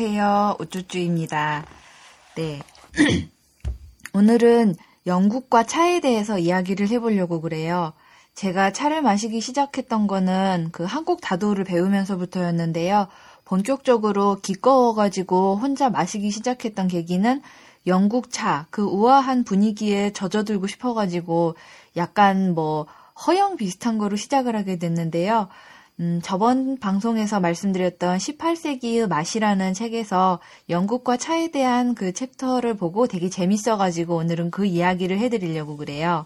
안녕하세요. 우쭈쭈입니다. 네. 오늘은 영국과 차에 대해서 이야기를 해보려고 그래요. 제가 차를 마시기 시작했던 거는 그 한국 다도를 배우면서부터였는데요. 본격적으로 기꺼워가지고 혼자 마시기 시작했던 계기는 영국 차, 그 우아한 분위기에 젖어들고 싶어가지고 약간 뭐 허영 비슷한 거로 시작을 하게 됐는데요. 음, 저번 방송에서 말씀드렸던 18세기의 맛이라는 책에서 영국과 차에 대한 그 챕터를 보고 되게 재밌어가지고 오늘은 그 이야기를 해드리려고 그래요.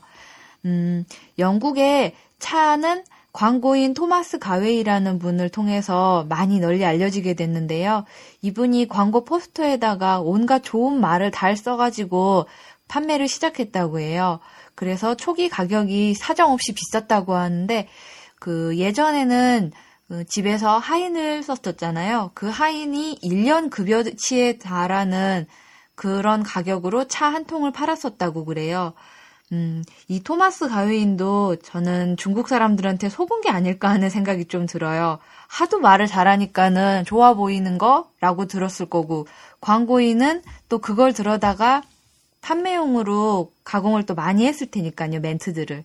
음, 영국의 차는 광고인 토마스 가웨이라는 분을 통해서 많이 널리 알려지게 됐는데요. 이분이 광고 포스터에다가 온갖 좋은 말을 달 써가지고 판매를 시작했다고 해요. 그래서 초기 가격이 사정없이 비쌌다고 하는데 그 예전에는 그 집에서 하인을 썼었잖아요. 그 하인이 1년 급여치에 달하는 그런 가격으로 차 한 통을 팔았었다고 그래요. 음, 이 토마스 가웨인도 저는 중국 사람들한테 속은 게 아닐까 하는 생각이 좀 들어요. 하도 말을 잘하니까는 좋아 보이는 거라고 들었을 거고, 광고인은 또 그걸 들어다가 판매용으로 가공을 또 많이 했을 테니까요, 멘트들을.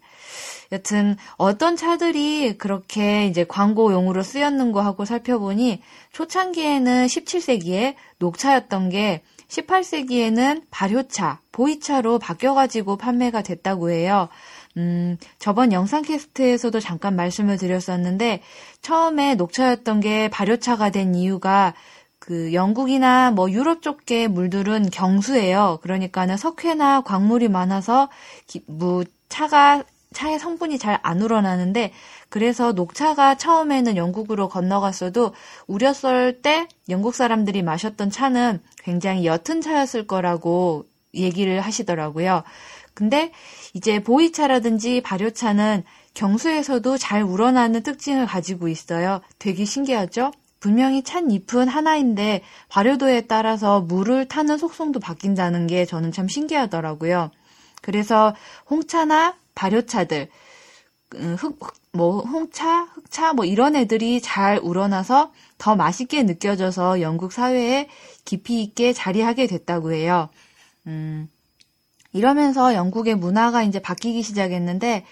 여튼 어떤 차들이 그렇게 이제 광고용으로 쓰였는거 하고 살펴보니 초창기에는 17세기에 녹차였던 게 18세기에는 발효차, 보이차로 바뀌어가지고 판매가 됐다고 해요. 음, 저번 영상 캐스트에서도 잠깐 말씀을 드렸었는데, 처음에 녹차였던 게 발효차가 된 이유가 그 영국이나 뭐 유럽 쪽의 물들은 경수예요. 그러니까는 석회나 광물이 많아서 기, 뭐 차가 차의 성분이 잘 안 우러나는데 그래서 녹차가 처음에는 영국으로 건너갔어도 우렸을 때 영국 사람들이 마셨던 차는 굉장히 옅은 차였을 거라고 얘기를 하시더라고요. 근데 이제 보이차라든지 발효차는 경수에서도 잘 우러나는 특징을 가지고 있어요. 되게 신기하죠? 분명히 찬 잎은 하나인데 발효도에 따라서 물을 타는 속성도 바뀐다는 게 저는 참 신기하더라고요. 그래서 홍차나 발효차들, 음, 흑, 뭐, 홍차, 흑차, 뭐, 이런 애들이 잘 우러나서 더 맛있게 느껴져서 영국 사회에 깊이 있게 자리하게 됐다고 해요. 음, 이러면서 영국의 문화가 이제 바뀌기 시작했는데,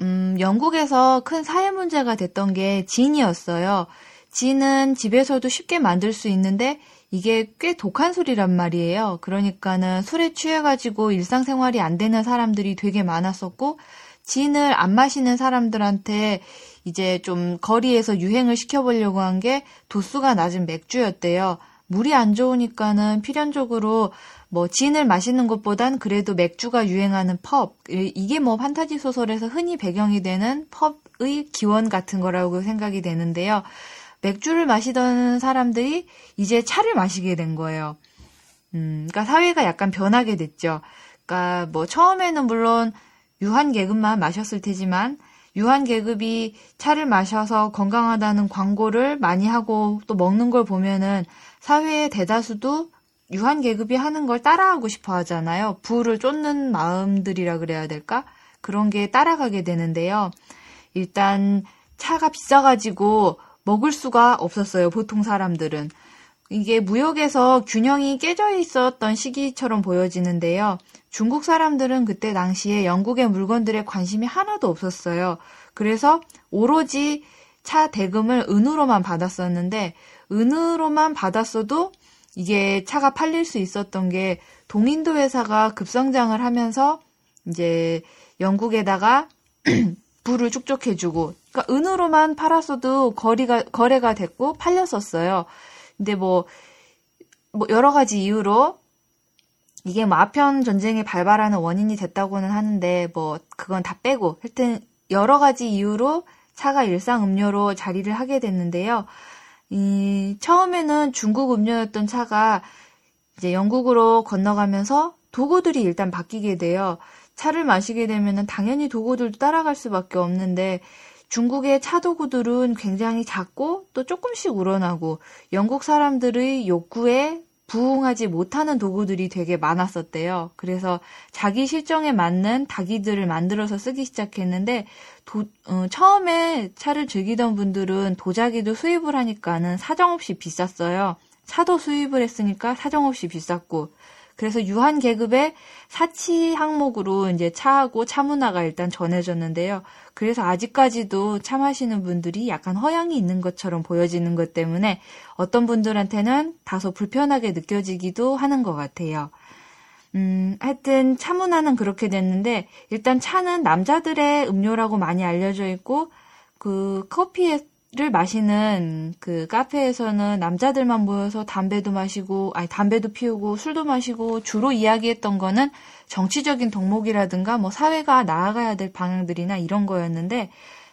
음, 영국에서 큰 사회 문제가 됐던 게 진이었어요. 진은 집에서도 쉽게 만들 수 있는데 이게 꽤 독한 술이란 말이에요. 그러니까는 술에 취해가지고 일상생활이 안 되는 사람들이 되게 많았었고, 진을 안 마시는 사람들한테 이제 좀 거리에서 유행을 시켜보려고 한 게 도수가 낮은 맥주였대요. 물이 안 좋으니까는 필연적으로 뭐 진을 마시는 것보단 그래도 맥주가 유행하는 펍 이게 뭐 판타지 소설에서 흔히 배경이 되는 펍의 기원 같은 거라고 생각이 되는데요. 맥주를 마시던 사람들이 이제 차를 마시게 된 거예요. 음, 그러니까 사회가 약간 변하게 됐죠. 그러니까 뭐 처음에는 물론 유한 계급만 마셨을 테지만 유한 계급이 차를 마셔서 건강하다는 광고를 많이 하고 또 먹는 걸 보면은 사회의 대다수도 유한 계급이 하는 걸 따라하고 싶어 하잖아요. 부를 쫓는 마음들이라 그래야 될까? 그런 게 따라가게 되는데요. 일단 차가 비싸가지고 먹을 수가 없었어요. 보통 사람들은. 이게 무역에서 균형이 깨져 있었던 시기처럼 보여지는데요. 중국 사람들은 그때 당시에 영국의 물건들에 관심이 하나도 없었어요. 그래서 오로지 차 대금을 은으로만 받았었는데, 은으로만 받았어도 이게 차가 팔릴 수 있었던 게 동인도 회사가 급성장을 하면서 이제 영국에다가 불을 축적해주고, 그러니까 은으로만 팔았어도 거리가 거래가 됐고 팔렸었어요. 근데 뭐, 뭐 여러 가지 이유로 이게 뭐 아편 전쟁의 발발하는 원인이 됐다고는 하는데 뭐 그건 다 빼고 하여튼 여러 가지 이유로 차가 일상 음료로 자리를 하게 됐는데요. 이 처음에는 중국 음료였던 차가 이제 영국으로 건너가면서 도구들이 일단 바뀌게 돼요. 차를 마시게 되면은 당연히 도구들도 따라갈 수밖에 없는데 중국의 차 도구들은 굉장히 작고 또 조금씩 우러나고 영국 사람들의 욕구에 부응하지 못하는 도구들이 되게 많았었대요. 그래서 자기 실정에 맞는 다기들을 만들어서 쓰기 시작했는데 도, 어, 처음에 차를 즐기던 분들은 도자기도 수입을 하니까는 사정없이 비쌌어요. 차도 수입을 했으니까 사정없이 비쌌고 그래서 유한 계급의 사치 항목으로 이제 차하고 차 문화가 일단 전해졌는데요. 그래서 아직까지도 차 마시는 분들이 약간 허양이 있는 것처럼 보여지는 것 때문에 어떤 분들한테는 다소 불편하게 느껴지기도 하는 것 같아요. 음, 하여튼 차 문화는 그렇게 됐는데 일단 차는 남자들의 음료라고 많이 알려져 있고 그 커피에 를 마시는 그 카페에서는 남자들만 모여서 담배도 마시고, 아니, 담배도 피우고, 술도 마시고, 주로 이야기했던 거는 정치적인 덕목이라든가, 뭐, 사회가 나아가야 될 방향들이나 이런 거였는데,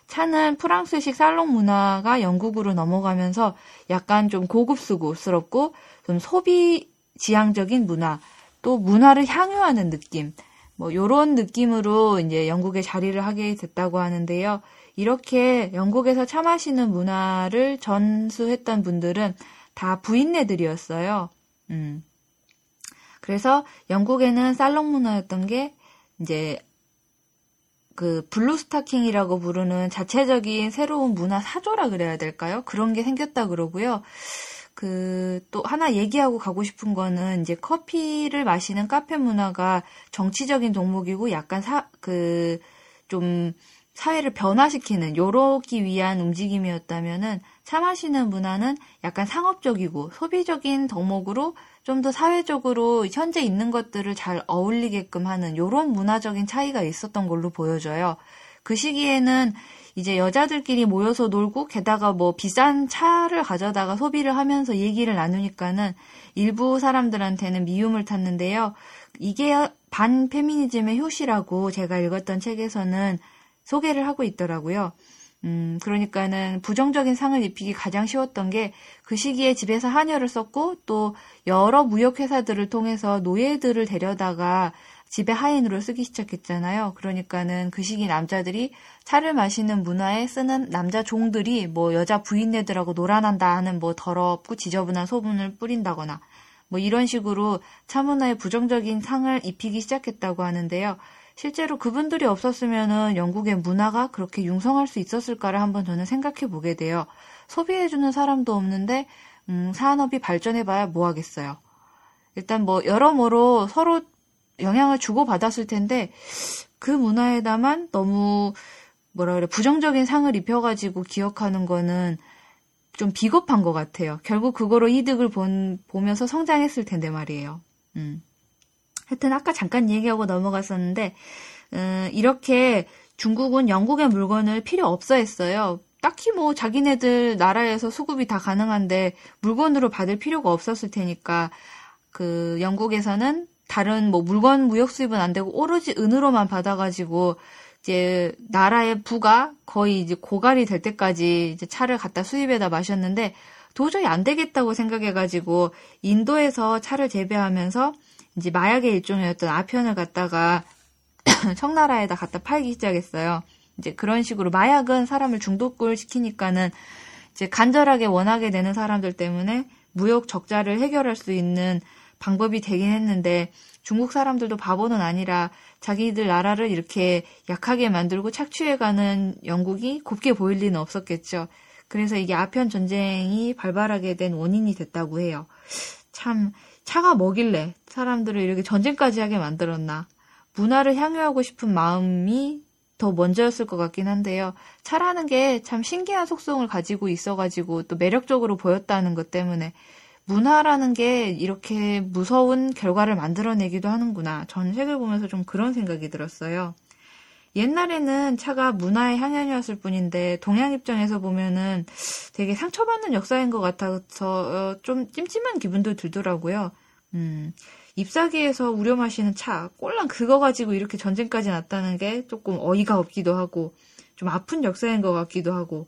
차는 프랑스식 살롱 문화가 영국으로 넘어가면서 약간 좀 고급스럽고, 좀 소비 지향적인 문화, 또 문화를 향유하는 느낌, 뭐, 요런 느낌으로 이제 영국에 자리를 하게 됐다고 하는데요. 이렇게 영국에서 차 마시는 문화를 전수했던 분들은 다 부인네들이었어요. 음. 그래서 영국에는 살롱 문화였던 게 이제 그 블루 스타킹이라고 부르는 자체적인 새로운 문화 사조라 그래야 될까요? 그런 게 생겼다 그러고요. 그 또 하나 얘기하고 가고 싶은 거는 이제 커피를 마시는 카페 문화가 정치적인 동목이고 약간 사 그 좀 사회를 변화시키는 요러기 위한 움직임이었다면은 차 마시는 문화는 약간 상업적이고 소비적인 덕목으로 좀 더 사회적으로 현재 있는 것들을 잘 어울리게끔 하는 요런 문화적인 차이가 있었던 걸로 보여져요. 그 시기에는 이제 여자들끼리 모여서 놀고 게다가 뭐 비싼 차를 가져다가 소비를 하면서 얘기를 나누니까는 일부 사람들한테는 미움을 탔는데요. 이게 반 페미니즘의 효시라고 제가 읽었던 책에서는 소개를 하고 있더라고요. 음, 그러니까는 부정적인 상을 입히기 가장 쉬웠던 게 그 시기에 집에서 한여를 썼고 또 여러 무역회사들을 통해서 노예들을 데려다가 집에 하인으로 쓰기 시작했잖아요. 그러니까는 그 시기 남자들이 차를 마시는 문화에 쓰는 남자 종들이 뭐 여자 부인네들하고 놀아난다 하는 뭐 더럽고 지저분한 소문을 뿌린다거나 뭐 이런 식으로 차 문화에 부정적인 상을 입히기 시작했다고 하는데요. 실제로 그분들이 없었으면은 영국의 문화가 그렇게 융성할 수 있었을까를 한번 저는 생각해 보게 돼요. 소비해주는 사람도 없는데, 음, 산업이 발전해봐야 뭐 하겠어요. 일단 뭐, 여러모로 서로 영향을 주고받았을 텐데, 그 문화에다만 너무, 뭐라 그래, 부정적인 상을 입혀가지고 기억하는 거는 좀 비겁한 것 같아요. 결국 그거로 이득을 본, 보면서 성장했을 텐데 말이에요. 음. 하여튼 아까 잠깐 얘기하고 넘어갔었는데 음, 이렇게 중국은 영국의 물건을 필요 없어 했어요. 딱히 뭐 자기네들 나라에서 수급이 다 가능한데 물건으로 받을 필요가 없었을 테니까 그 영국에서는 다른 뭐 물건 무역 수입은 안 되고 오로지 은으로만 받아가지고 이제 나라의 부가 거의 이제 고갈이 될 때까지 이제 차를 갖다 수입해다 마셨는데 도저히 안 되겠다고 생각해가지고 인도에서 차를 재배하면서 이제 마약의 일종이었던 아편을 갖다가 청나라에다 갖다 팔기 시작했어요. 이제 그런 식으로 마약은 사람을 중독을 시키니까는 이제 간절하게 원하게 되는 사람들 때문에 무역 적자를 해결할 수 있는 방법이 되긴 했는데 중국 사람들도 바보는 아니라 자기들 나라를 이렇게 약하게 만들고 착취해가는 영국이 곱게 보일 리는 없었겠죠. 그래서 이게 아편 전쟁이 발발하게 된 원인이 됐다고 해요. 참 차가 뭐길래 사람들을 이렇게 전쟁까지 하게 만들었나. 문화를 향유하고 싶은 마음이 더 먼저였을 것 같긴 한데요. 차라는 게 참 신기한 속성을 가지고 있어가지고 또 매력적으로 보였다는 것 때문에 문화라는 게 이렇게 무서운 결과를 만들어내기도 하는구나. 전 책을 보면서 좀 그런 생각이 들었어요. 옛날에는 차가 문화의 향연이었을 뿐인데 동양 입장에서 보면은 되게 상처받는 역사인 것 같아서 좀 찜찜한 기분도 들더라고요. 음, 잎사귀에서 우려 마시는 차, 꼴랑 그거 가지고 이렇게 전쟁까지 났다는 게 조금 어이가 없기도 하고, 좀 아픈 역사인 것 같기도 하고,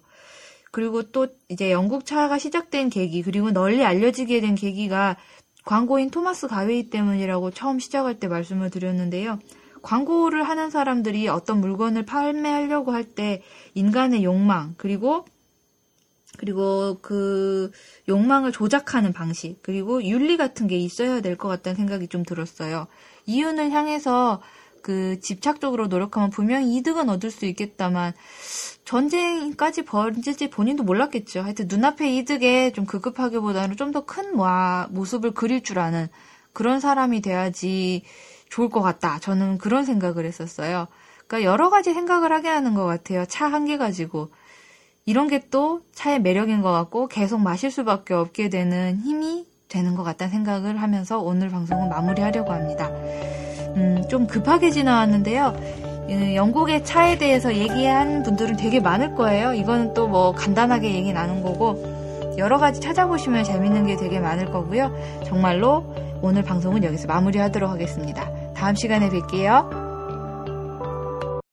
그리고 또 이제 영국 차가 시작된 계기, 그리고 널리 알려지게 된 계기가 광고인 토마스 가웨이 때문이라고 처음 시작할 때 말씀을 드렸는데요. 광고를 하는 사람들이 어떤 물건을 판매하려고 할 때 인간의 욕망, 그리고 그리고 그 욕망을 조작하는 방식, 그리고 윤리 같은 게 있어야 될 것 같다는 생각이 좀 들었어요. 이윤을 향해서 그 집착적으로 노력하면 분명히 이득은 얻을 수 있겠다만 전쟁까지 벌어질지 본인도 몰랐겠죠. 하여튼 눈앞의 이득에 좀 급급하기보다는 좀 더 큰 모습을 그릴 줄 아는 그런 사람이 돼야지 좋을 것 같다. 저는 그런 생각을 했었어요. 그러니까 여러 가지 생각을 하게 하는 것 같아요. 차 한 개 가지고. 이런 게 또 차의 매력인 것 같고 계속 마실 수밖에 없게 되는 힘이 되는 것 같다는 생각을 하면서 오늘 방송은 마무리하려고 합니다. 음, 좀 급하게 지나왔는데요. 음, 영국의 차에 대해서 얘기한 분들은 되게 많을 거예요. 이거는 또 뭐 간단하게 얘기 나눈 거고 여러 가지 찾아보시면 재밌는 게 되게 많을 거고요. 정말로 오늘 방송은 여기서 마무리하도록 하겠습니다. 다음 시간에 뵐게요.